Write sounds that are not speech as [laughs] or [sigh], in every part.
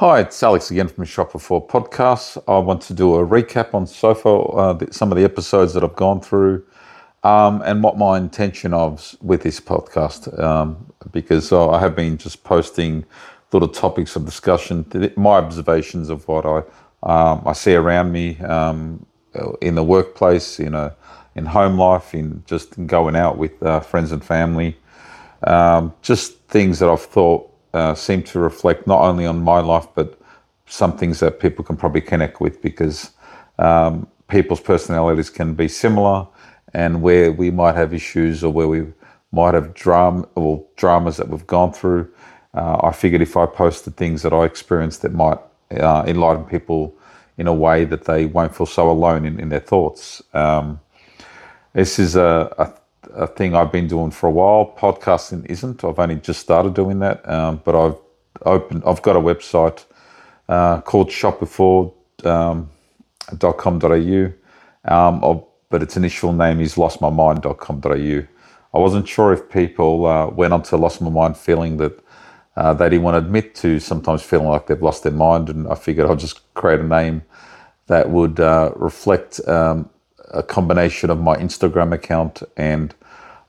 Hi, it's Alex again from the Shot Before Podcasts. I want to do a recap on so far uh, some of the episodes that I've gone through um, and what my intention of with this podcast, um, because uh, I have been just posting little topics of discussion, my observations of what I um, I see around me um, in the workplace, in in home life, in just going out with uh, friends and family, um, just things that I've thought uh, seem to reflect not only on my life, but some things that people can probably connect with because um, people's personalities can be similar, and where we might have issues or where we might have drama or dramas that we've gone through. Uh, I figured if I posted things that I experienced that might uh, enlighten people in a way that they won't feel so alone in, in their thoughts. Um, this is a, a a thing I've been doing for a while. Podcasting isn't. I've only just started doing that, um, but I've opened. I've got a website uh, called shotbefore.com.au, um, um but its initial name is lostmymind.com.au. I wasn't sure if people uh, went onto Lost My Mind feeling that uh, they didn't want to admit to sometimes feeling like they've lost their mind, and I figured I'll just create a name that would uh, reflect um, a combination of my Instagram account and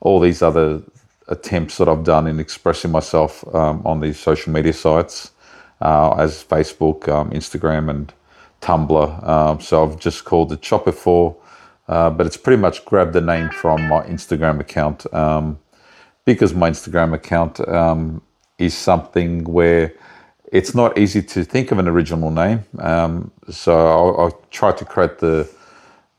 all these other attempts that I've done in expressing myself um, on these social media sites, uh, as Facebook, um, Instagram, and Tumblr. Um, so I've just called it Shot Before, uh, but it's pretty much grabbed the name from my Instagram account um, because my Instagram account um, is something where it's not easy to think of an original name. Um, so I, I try to create the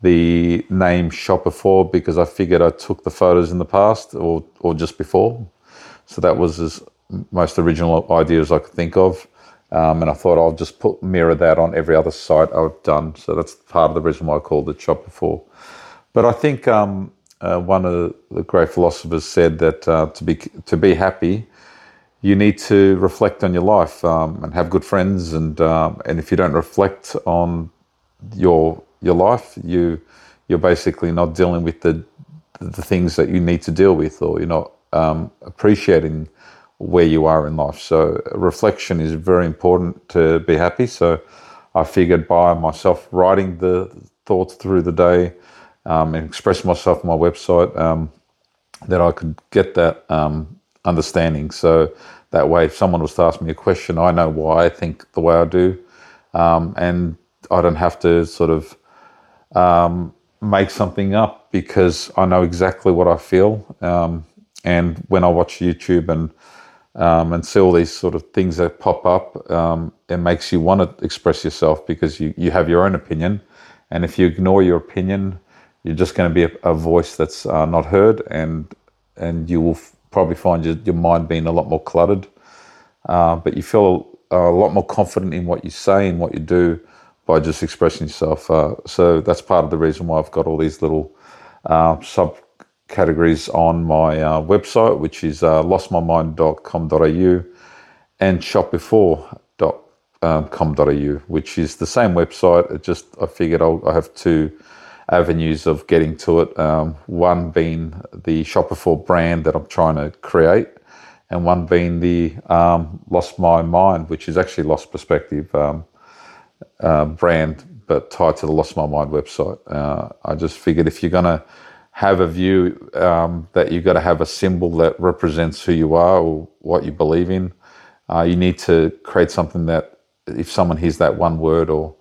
the name Shot Before because I figured I took the photos in the past or, or just before. So that was as most original ideas I could think of. Um, and I thought I'll just put mirror that on every other site I've done. So that's part of the reason why I called it Shot Before. But I think um, uh, one of the great philosophers said that uh, to be to be happy, you need to reflect on your life um, and have good friends. And um, and if you don't reflect on your your life, you you're basically not dealing with the the things that you need to deal with, or you're not um, appreciating where you are in life. So reflection is very important to be happy. So I figured by myself writing the thoughts through the day um, and expressing myself on my website um, that I could get that um, understanding. So that way, if someone was to ask me a question, I know why I think the way I do, um, and I don't have to sort of um, make something up because I know exactly what I feel. Um, and when I watch YouTube and um, and see all these sort of things that pop up, um, it makes you want to express yourself because you, you have your own opinion. And if you ignore your opinion, you're just going to be a, a voice that's uh, not heard, and and you will f- probably find your, your mind being a lot more cluttered. Uh, but you feel a, a lot more confident in what you say and what you do by just expressing yourself. Uh, so that's part of the reason why I've got all these little uh, subcategories on my uh, website, which is uh, lostmymind.com.au and shotbefore.com.au, which is the same website. It just I figured I'll, I have two avenues of getting to it. Um, one being the Shot Before brand that I'm trying to create, and one being the um, Lost My Mind, which is actually Lost Perspective. Um, uh, brand, but tied to the Lost My Mind website. Uh, I just figured if you're going to have a view um, that you've got to have a symbol that represents who you are or what you believe in, uh, you need to create something that if someone hears that one word or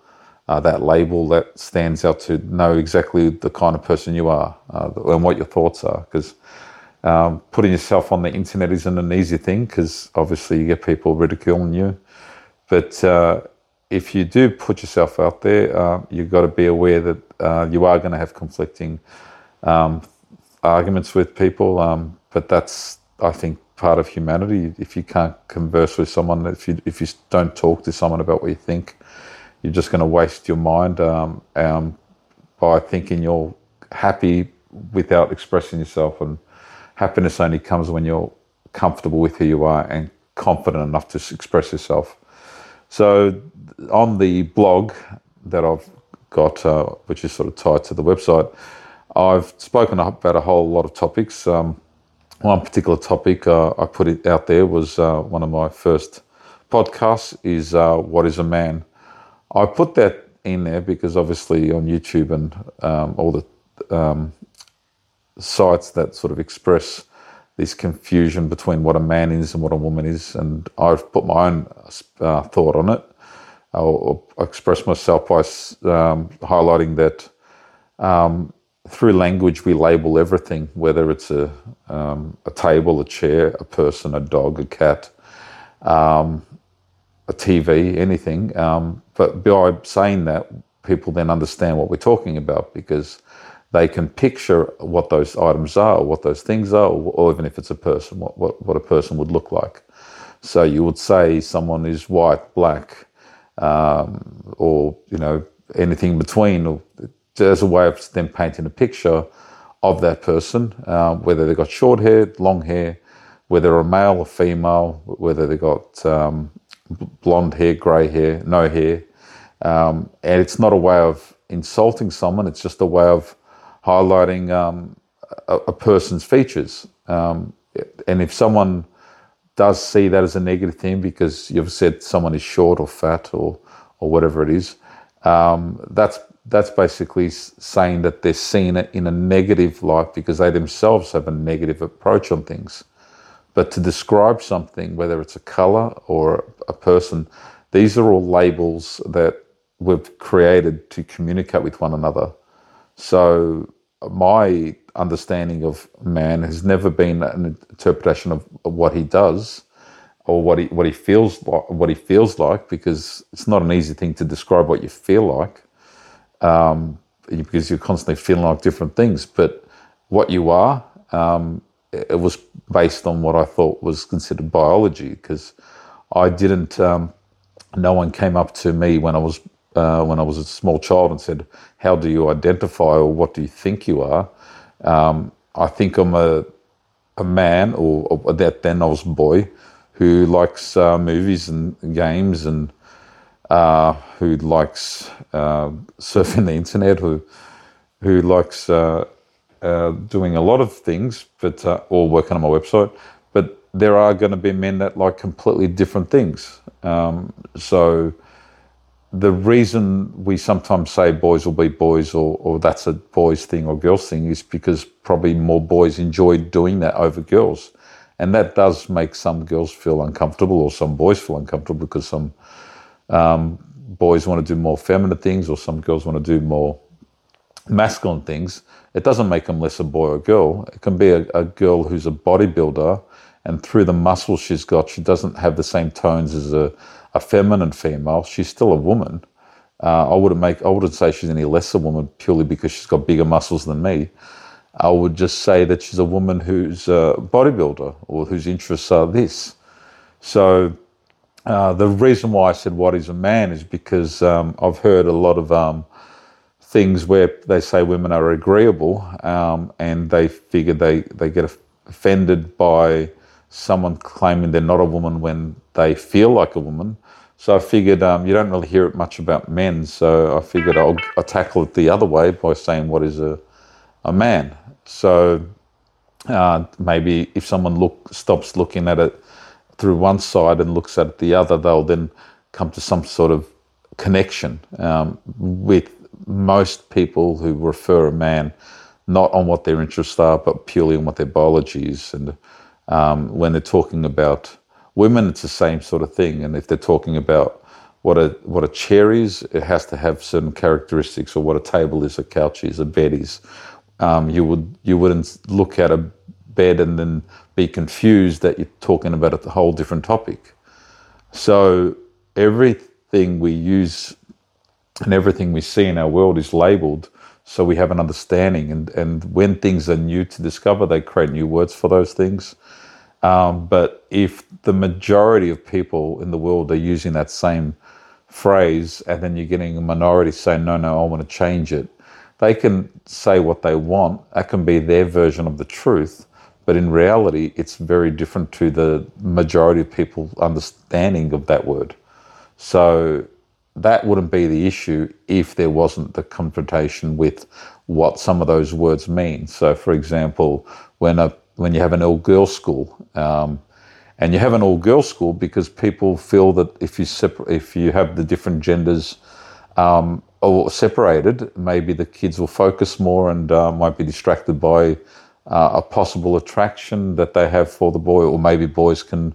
uh, that label that stands out to know exactly the kind of person you are uh, and what your thoughts are. Because um, putting yourself on the internet isn't an easy thing because obviously you get people ridiculing you. But uh, if you do put yourself out there, uh, you've got to be aware that uh, you are going to have conflicting um, arguments with people. Um, but that's, I think, part of humanity. If you can't converse with someone, if you if you don't talk to someone about what you think, you're just going to waste your mind um, um, by thinking you're happy without expressing yourself. And happiness only comes when you're comfortable with who you are and confident enough to express yourself. So on the blog that I've got, uh, which is sort of tied to the website, I've spoken about a whole lot of topics. Um, one particular topic uh, I put it out there was uh, one of my first podcasts is uh, What is a Man? I put that in there because obviously on YouTube and um, all the um, sites that sort of express this confusion between what a man is and what a woman is, and I've put my own uh, thought on it. I'll, I'll express myself by um, highlighting that um, through language we label everything, whether it's a, um, a table, a chair, a person, a dog, a cat, um, a TV, anything. Um, but by saying that, people then understand what we're talking about because they can picture what those items are, what those things are, or, even if it's a person, what, what, what a person would look like. So you would say someone is white, black, um, or you know anything in between. As a way of them painting a picture of that person, uh, whether they've got short hair, long hair, whether a male or female, whether they've got um, blonde hair, grey hair, no hair. Um, and it's not a way of insulting someone, it's just a way of highlighting um, a, a, person's features. Um, and if someone does see that as a negative thing because you've said someone is short or fat or, or whatever it is, um, that's that's basically saying that they're seeing it in a negative light because they themselves have a negative approach on things. But to describe something, whether it's a color or a person, these are all labels that we've created to communicate with one another. So my understanding of man has never been an interpretation of, what he does or what he what he feels like what he feels like because it's not an easy thing to describe what you feel like um, because you're constantly feeling like different things. But what you are, um, it was based on what I thought was considered biology because I didn't. Um, no one came up to me when I was uh, when I was a small child and said, "How do you identify or what do you think you are?" Um, I think I'm a a man, or, or, that then I was a boy who likes uh, movies and games and uh, who likes uh, surfing the internet, who who likes uh, doing a lot of things, but or working on my website. But there are going to be men that like completely different things. Um, so the reason we sometimes say boys will be boys or, or that's a boys thing or girls thing is because probably more boys enjoy doing that over girls. And that does make some girls feel uncomfortable or some boys feel uncomfortable because some um, boys want to do more feminine things or some girls want to do more masculine things. It doesn't make them less a boy or girl. It can be a, a girl who's a bodybuilder and through the muscles she's got, she doesn't have the same tones as a, a feminine female. She's still a woman. Uh, I wouldn't make. I wouldn't say she's any less a woman purely because she's got bigger muscles than me. I would just say that she's a woman who's a bodybuilder or whose interests are this. So uh, the reason why I said what is a man is because um, I've heard a lot of um, things where they say women are agreeable um, and they figure they, they get offended by someone claiming they're not a woman when they feel like a woman. So I figured um, you don't really hear it much about men, so I figured I'll, I'll tackle it the other way by saying what is a, a man. So uh, maybe if someone look stops looking at it through one side and looks at it the other, they'll then come to some sort of connection um, with most people who refer a man not on what their interests are, but purely on what their biology is. And um, when they're talking about women, it's the same sort of thing. And if they're talking about what a what a chair is, it has to have certain characteristics, or what a table is, a couch is, a bed is. Um, you would you wouldn't look at a bed and then be confused that you're talking about a whole different topic. So everything we use and everything we see in our world is labeled so we have an understanding. And, and when things are new to discover, they create new words for those things. Um, but if the majority of people in the world are using that same phrase and then you're getting a minority saying, no, no, I want to change it, they can say what they want. That can be their version of the truth. But in reality, it's very different to the majority of people understanding of that word. So that wouldn't be the issue if there wasn't the confrontation with what some of those words mean. So, for example, when a when you have an all girls school, um, and you have an all-girls school because people feel that if you separ- if you have the different genders um, or separated, maybe the kids will focus more and uh, might be distracted by uh, a possible attraction that they have for the boy, or maybe boys can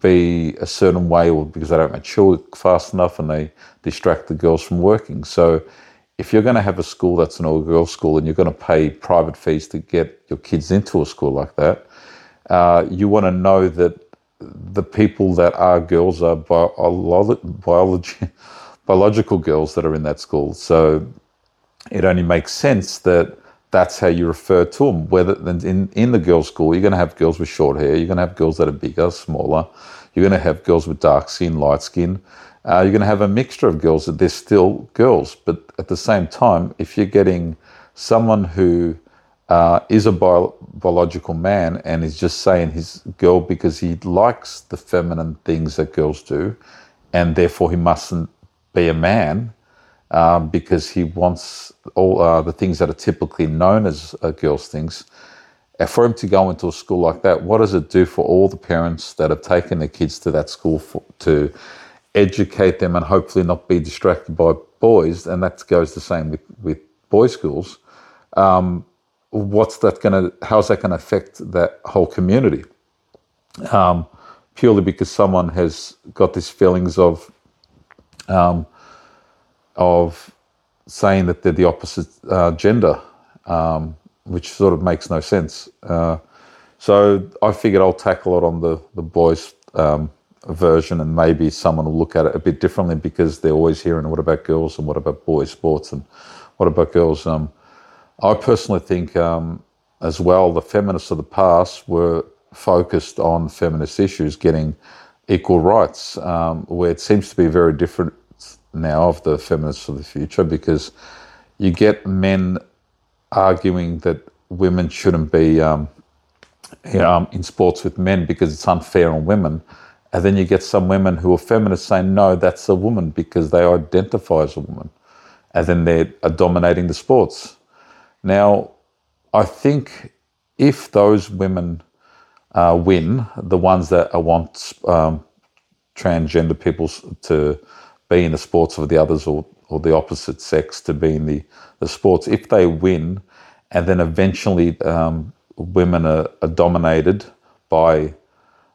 be a certain way, or because they don't mature fast enough and they distract the girls from working. So, if you're going to have a school that's an all-girls school and you're going to pay private fees to get your kids into a school like that, uh, you want to know that the people that are girls are biology, biological girls that are in that school. So it only makes sense that that's how you refer to them. Whether in, in the girls' school, you're going to have girls with short hair, you're going to have girls that are bigger, smaller, you're going to have girls with dark skin, light skin. Uh, you're going to have a mixture of girls that they're still girls. But at the same time, if you're getting someone who uh, is a bio- biological man and is just saying he's a girl because he likes the feminine things that girls do, and therefore he mustn't be a man um, because he wants all uh, the things that are typically known as uh, girls' things. And for him to go into a school like that, what does it do for all the parents that have taken their kids to that school for, to educate them and hopefully not be distracted by boys? And that goes the same with, with boys' schools. Um, what's that going to, how's that going to affect that whole community? Um, purely because someone has got these feelings of, um, of saying that they're the opposite uh, gender, um, which sort of makes no sense. Uh, so I figured I'll tackle it on the the boys um, version, and maybe someone will look at it a bit differently because they're always hearing what about girls and what about boys sports and what about girls. Um, I personally think um, as well the feminists of the past were focused on feminist issues, getting equal rights, um, where it seems to be very different now of the feminists of the future because you get men arguing that women shouldn't be um, um, in sports with men because it's unfair on women. And then you get some women who are feminists saying, no, that's a woman because they identify as a woman. And then they're dominating the sports. Now, I think if those women uh, win, the ones that want um, transgender people to be in the sports of the others or, or the opposite sex to be in the, the sports, if they win, and then eventually um, women are, are, dominated by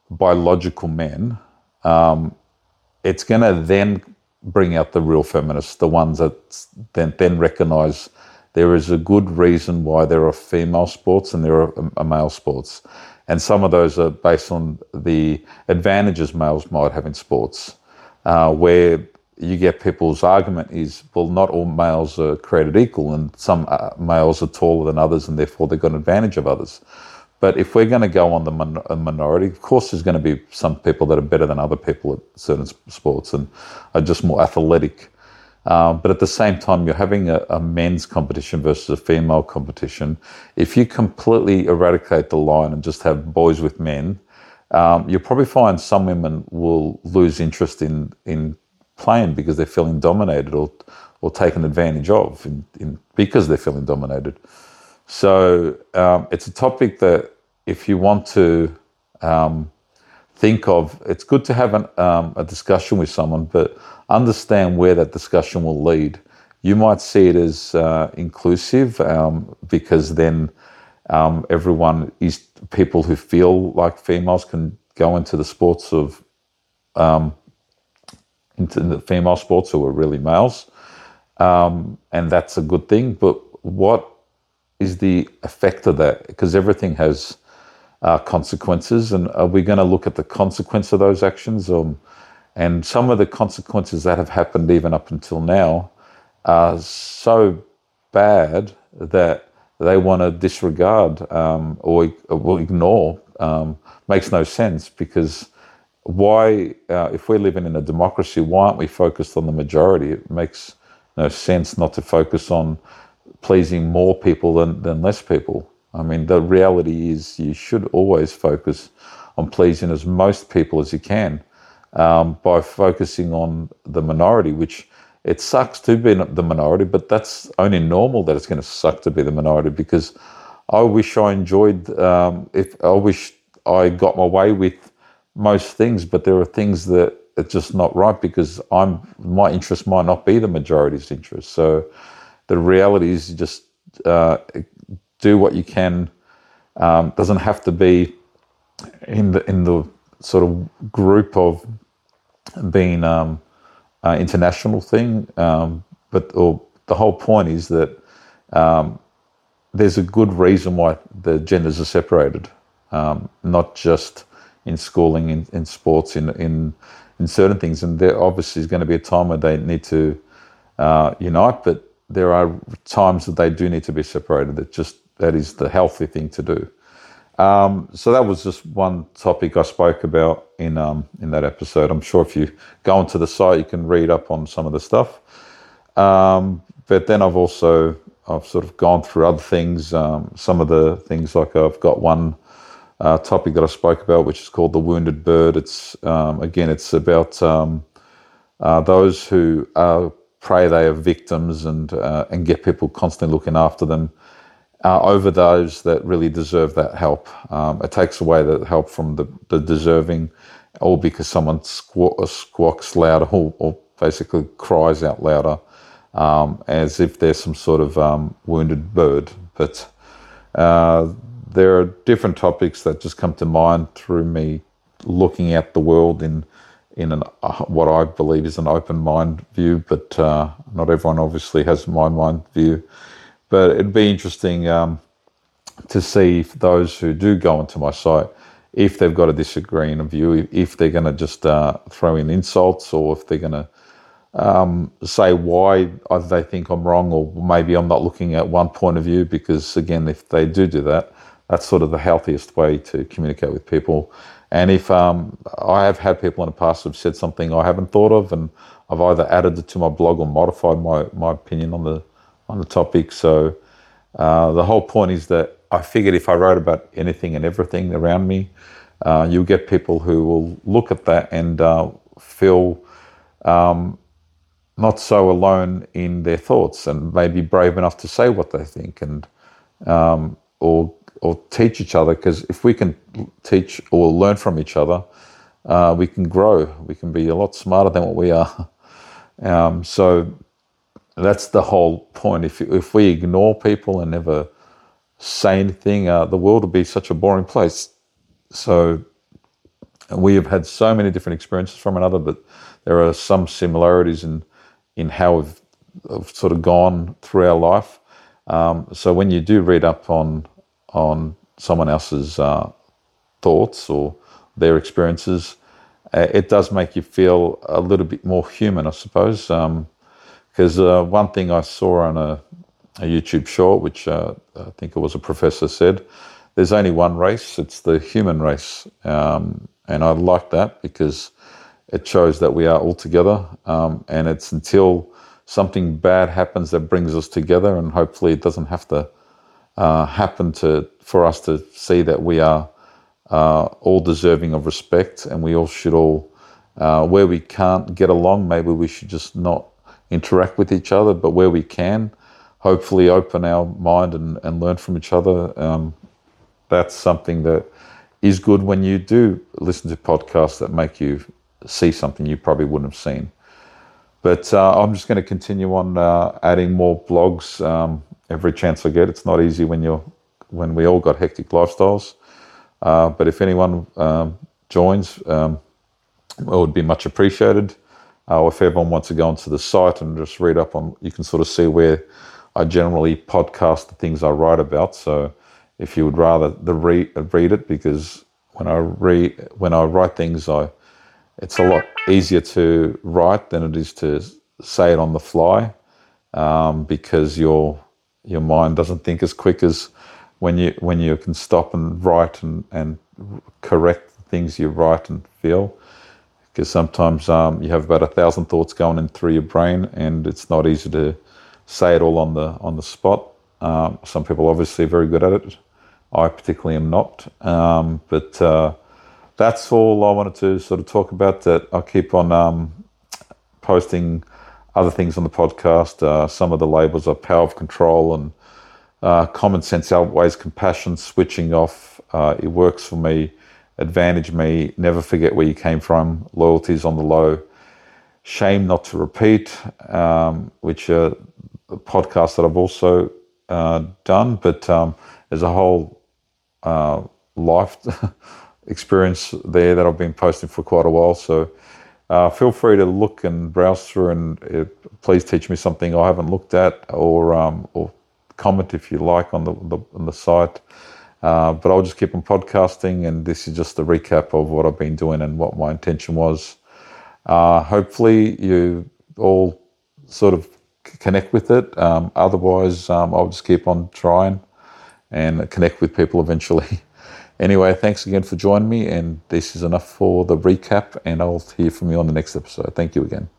biological men, um, it's going to then bring out the real feminists, the ones that then, then recognize there is a good reason why there are female sports and there are male sports. And some of those are based on the advantages males might have in sports, uh, where you get people's argument is, well, not all males are created equal, and some uh, males are taller than others, and therefore they've got an advantage of others. But if we're going to go on the min- minority, of course, there's going to be some people that are better than other people at certain sports and are just more athletic. Um, but at the same time, you're having a, a, men's competition versus a female competition. If you completely eradicate the line and just have boys with men, um, you'll probably find some women will lose interest in, in playing because they're feeling dominated or, or taken advantage of in, in, because they're feeling dominated. So um, it's a topic that if you want to um, think of, it's good to have an, um, a discussion with someone, but understand where that discussion will lead. You might see it as uh, inclusive um, because then um, everyone is people who feel like females can go into the sports of um, into the female sports who are really males, and that's a good thing. But what is the effect of that? Because everything has uh, consequences, and are we going to look at the consequence of those actions? Um, and some of the consequences that have happened even up until now are so bad that they want to disregard um, or, or, ignore. Um, makes no sense because why, uh, if we're living in a democracy, why aren't we focused on the majority? It makes no sense not to focus on pleasing more people than, than less people. I mean, the reality is you should always focus on pleasing as most people as you can um, by focusing on the minority, which it sucks to be the minority, but that's only normal that it's going to suck to be the minority because I wish I enjoyed, um, if I wish I got my way with most things, but there are things that are just not right because I'm my interest might not be the majority's interest. So the reality is you just uh, do what you can. Um, doesn't have to be in the in the sort of group of being um, uh, international thing, um, but or the whole point is that um, there's a good reason why the genders are separated, um, not just in schooling, in, in sports, in, in in certain things. And there obviously is going to be a time where they need to uh, unite, but there are times that they do need to be separated. That just that is the healthy thing to do. Um, so that was just one topic I spoke about in um, in that episode. I'm sure if you go onto the site, you can read up on some of the stuff. Um, but then I've also I've sort of gone through other things. Um, some of the things like I've got one uh, topic that I spoke about, which is called the wounded bird. It's um, again, it's about um, uh, those who are prey they are victims and uh, and get people constantly looking after them uh, over those that really deserve that help. Um, it takes away the help from the, the deserving, all because someone squawk, squawks louder or, or, basically cries out louder, um, as if they're some sort of um, wounded bird. But uh, there are different topics that just come to mind through me looking at the world in in an, uh, what I believe is an open mind view, but uh, not everyone obviously has my mind view. But it'd be interesting um, to see if those who do go onto my site, if they've got a disagreeing view, if they're going to just uh, throw in insults or if they're going to um, say why they think I'm wrong or maybe I'm not looking at one point of view. Because again, if they do do that, that's sort of the healthiest way to communicate with people. And if um, I have had people in the past who've said something I haven't thought of, and I've either added it to my blog or modified my, my opinion on the on the topic. So uh, the whole point is that I figured if I wrote about anything and everything around me, uh, you'll get people who will look at that and uh, feel um, not so alone in their thoughts and maybe brave enough to say what they think and um, or or teach each other because if we can teach or learn from each other, uh, we can grow. We can be a lot smarter than what we are. [laughs] Um, so that's the whole point. If if we ignore people and never say anything, uh, the world will be such a boring place. So we have had so many different experiences from another, but there are some similarities in in how we've, we've sort of gone through our life. Um, so when you do read up on on someone else's uh, thoughts or their experiences, uh, it does make you feel a little bit more human, I suppose. Um, because uh, one thing I saw on a, a YouTube short, which uh, I think it was a professor said, there's only one race, it's the human race. Um, and I like that because it shows that we are all together. Um, and it's until something bad happens that brings us together, and hopefully it doesn't have to uh, happen to for us to see that we are uh, all deserving of respect, and we all should all, uh, where we can't get along, maybe we should just not interact with each other, but where we can, hopefully open our mind and, and learn from each other. Um, that's something that is good when you do listen to podcasts that make you see something you probably wouldn't have seen. But uh, I'm just going to continue on uh, adding more blogs um, every chance I get. It's not easy when you're when we all got hectic lifestyles. Uh, but if anyone um, joins, um, it would be much appreciated. Uh, if everyone wants to go onto the site and just read up on, you can sort of see where I generally podcast the things I write about. So if you would rather the read read it, because when I read when I write things, I it's a lot easier to write than it is to say it on the fly, um, because your your mind doesn't think as quick as when you when you can stop and write and and correct things you write and feel because sometimes um, you have about a thousand thoughts going in through your brain, and it's not easy to say it all on the on the spot. Um, some people obviously are very good at it. I particularly am not, um, but uh, that's all I wanted to sort of talk about. That I'll keep on um, posting other things on the podcast. Uh, some of the labels are power of control and uh, common sense outweighs compassion. Switching off, uh, it works for me advantage me. Never forget where you came from. Loyalties on the low. Shame not to repeat, um, which are podcasts that I've also uh, done, but um, there's a whole uh, life [laughs] experience there that I've been posting for quite a while. So uh, feel free to look and browse through and uh, please teach me something I haven't looked at or um, or comment if you like on the, the on the site. Uh, but I'll just keep on podcasting, and this is just a recap of what I've been doing and what my intention was. Uh, hopefully, you all sort of connect with it. Um, otherwise, um, I'll just keep on trying and connect with people eventually. [laughs] anyway, thanks again for joining me, and this is enough for the recap, and I'll hear from you on the next episode. Thank you again.